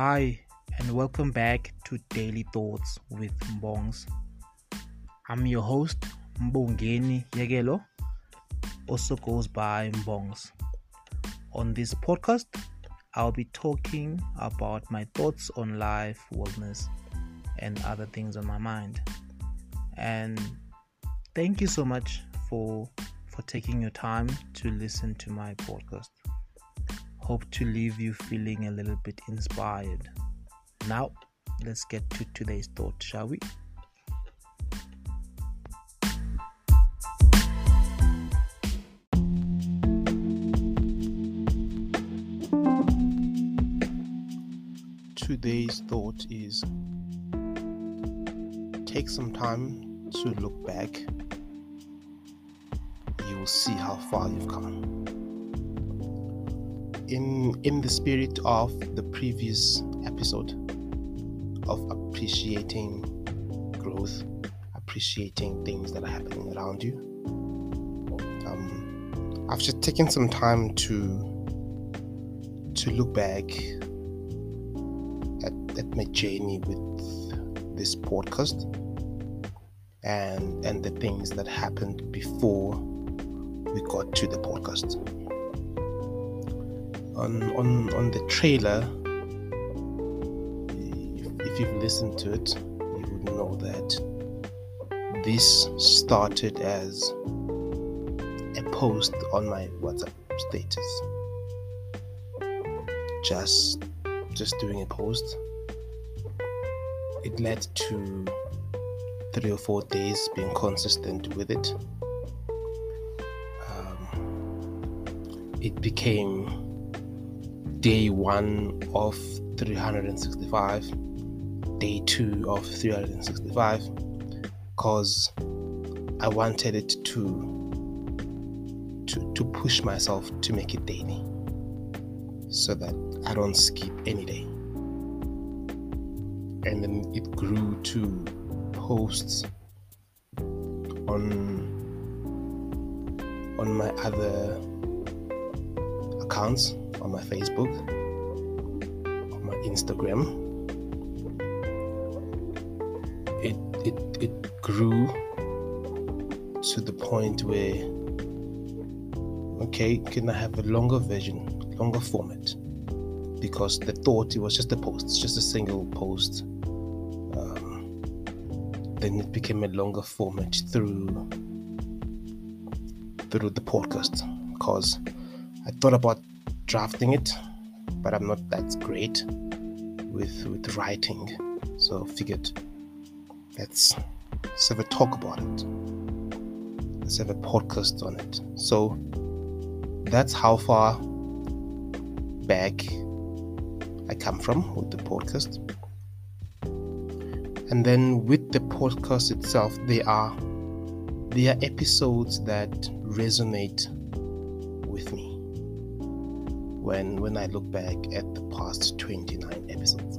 Hi, and welcome back to Daily Thoughts with Mbongs. I'm your host, Mbongeni Yegelo, also goes by Mbongs. On this podcast, I'll be talking about my thoughts on life, wellness, and other things on my mind. And thank you so much for for taking your time to listen to my podcast. Hope to leave you feeling a little bit inspired. Now, let's get to today's thought, shall we? Today's thought is take some time to look back. You will see how far you've come. In in the spirit of the previous episode of appreciating growth, appreciating things that are happening around you. Um, I've just taken some time to to look back at, at my journey with this podcast and and the things that happened before we got to the podcast. On on on the trailer, if, if you've listened to it, you would know that this started as a post on my WhatsApp status. Just just doing a post. It led to three or four days being consistent with it. Um, it became day one of 365, day two of 365, because I wanted it to to to push myself to make it daily, so that I don't skip any day. And then it grew to posts on on my other accounts on my Facebook, on my Instagram. It it it grew to the point where okay, can I have a longer version, longer format? Because the thought it was just a post, just a single post. Um, then it became a longer format through through the podcast because I thought about drafting it, but I'm not that great with with writing. So figured let's let's have a talk about it. Let's have a podcast on it. So that's how far back I come from with the podcast. And then with the podcast itself, there are there are episodes that resonate when when I look back at the past 29 episodes.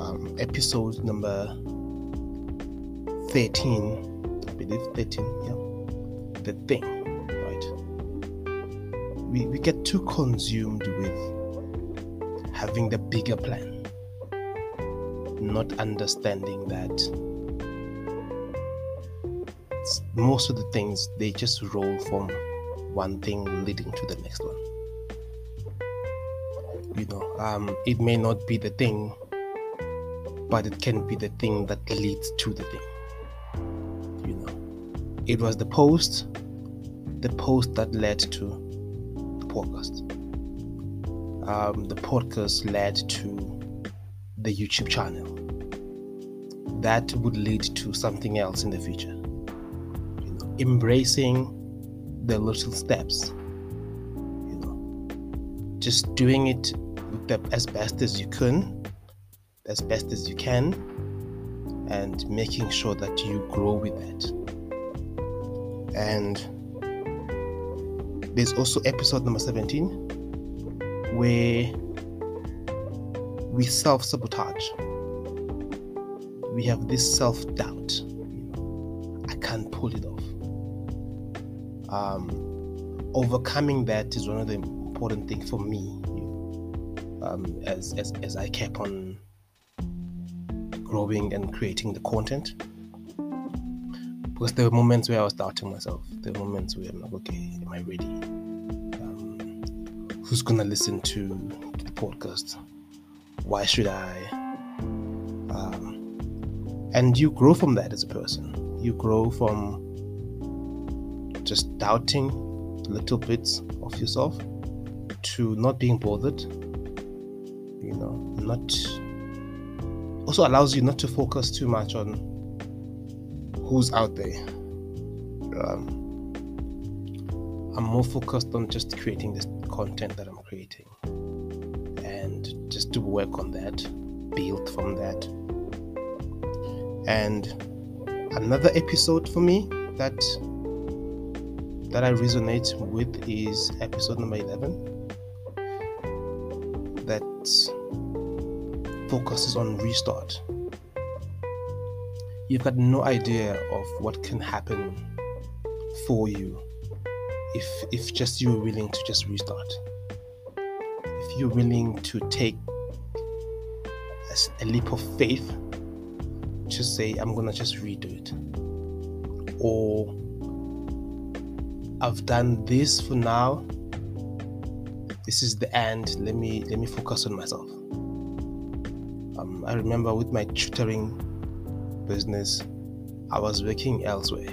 Um, episode number 13, I believe 13, yeah, the thing, right? We we get too consumed with having the bigger plan, not understanding that most of the things they just roll from one thing leading to the next one you know um, it may not be the thing but it can be the thing that leads to the thing you know. It was the post the post that led to the podcast. Um, the podcast led to the youtube channel. That would lead to something else in the future you know embracing the little steps you know. Just doing it the, as best as you can, as best as you can, and making sure that you grow with that. And there's also episode number 17 where we self sabotage. We have this self doubt. I can't pull it off. Um, overcoming that is one of the important things for me um, as, as as I kept on growing and creating the content. Because there were moments where I was doubting myself. There were moments where I'm like, okay, am I ready? Um, who's gonna listen to, to the podcast? Why should I? Um, and you grow from that as a person. You grow from just doubting little bits of yourself to not being bothered. You know, not also allows you not to focus too much on who's out there. Um, I'm more focused on just creating this content that I'm creating and just to work on that, build from that. And another episode for me that that I resonate with is episode number 11 that focuses on restart. You've got no idea of what can happen for you if if just you're willing to just restart. If you're willing to take a, a leap of faith to say I'm gonna just redo it. Or I've done this for now. This is the end. Let me let me focus on myself. Um, I remember with my tutoring business, I was working elsewhere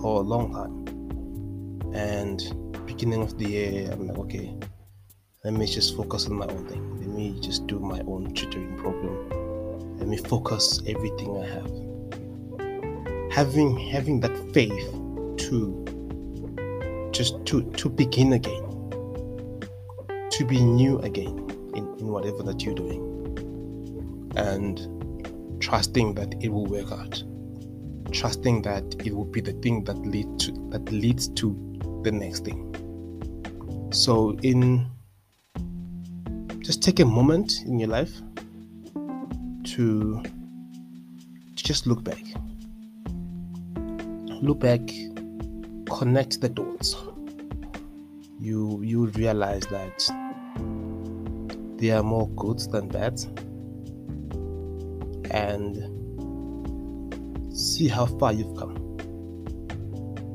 for a long time. And beginning of the year, I'm like, okay, let me just focus on my own thing. Let me just do my own tutoring program. Let me focus everything I have. Having having that faith to just to to begin again to be new again in, in whatever that you're doing. And trusting that it will work out. Trusting that it will be the thing that lead to that leads to the next thing. So in just take a moment in your life to, to just look back. Look back connect the dots, you you realize that there are more goods than bad, and see how far you've come.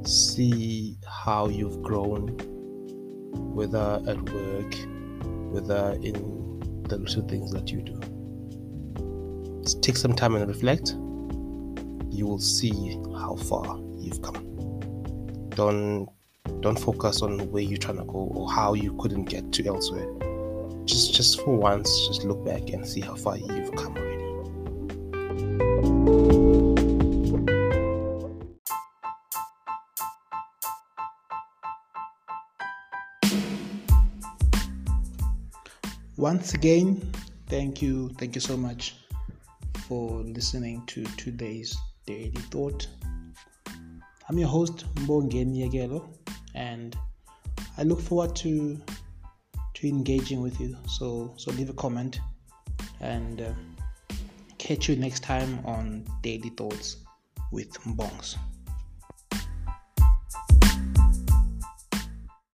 See how you've grown, whether at work, whether in the little things that you do. Just take some time and reflect. You will see how far you've come don't don't focus on where you're trying to go or how you couldn't get to elsewhere just just for once just look back and see how far you've come already. Once again thank you thank you so much for listening to today's daily thought. I'm your host Mbongeni Yegelo, and I look forward to to engaging with you. So so leave a comment, and uh, catch you next time on Daily Thoughts with Mbongs.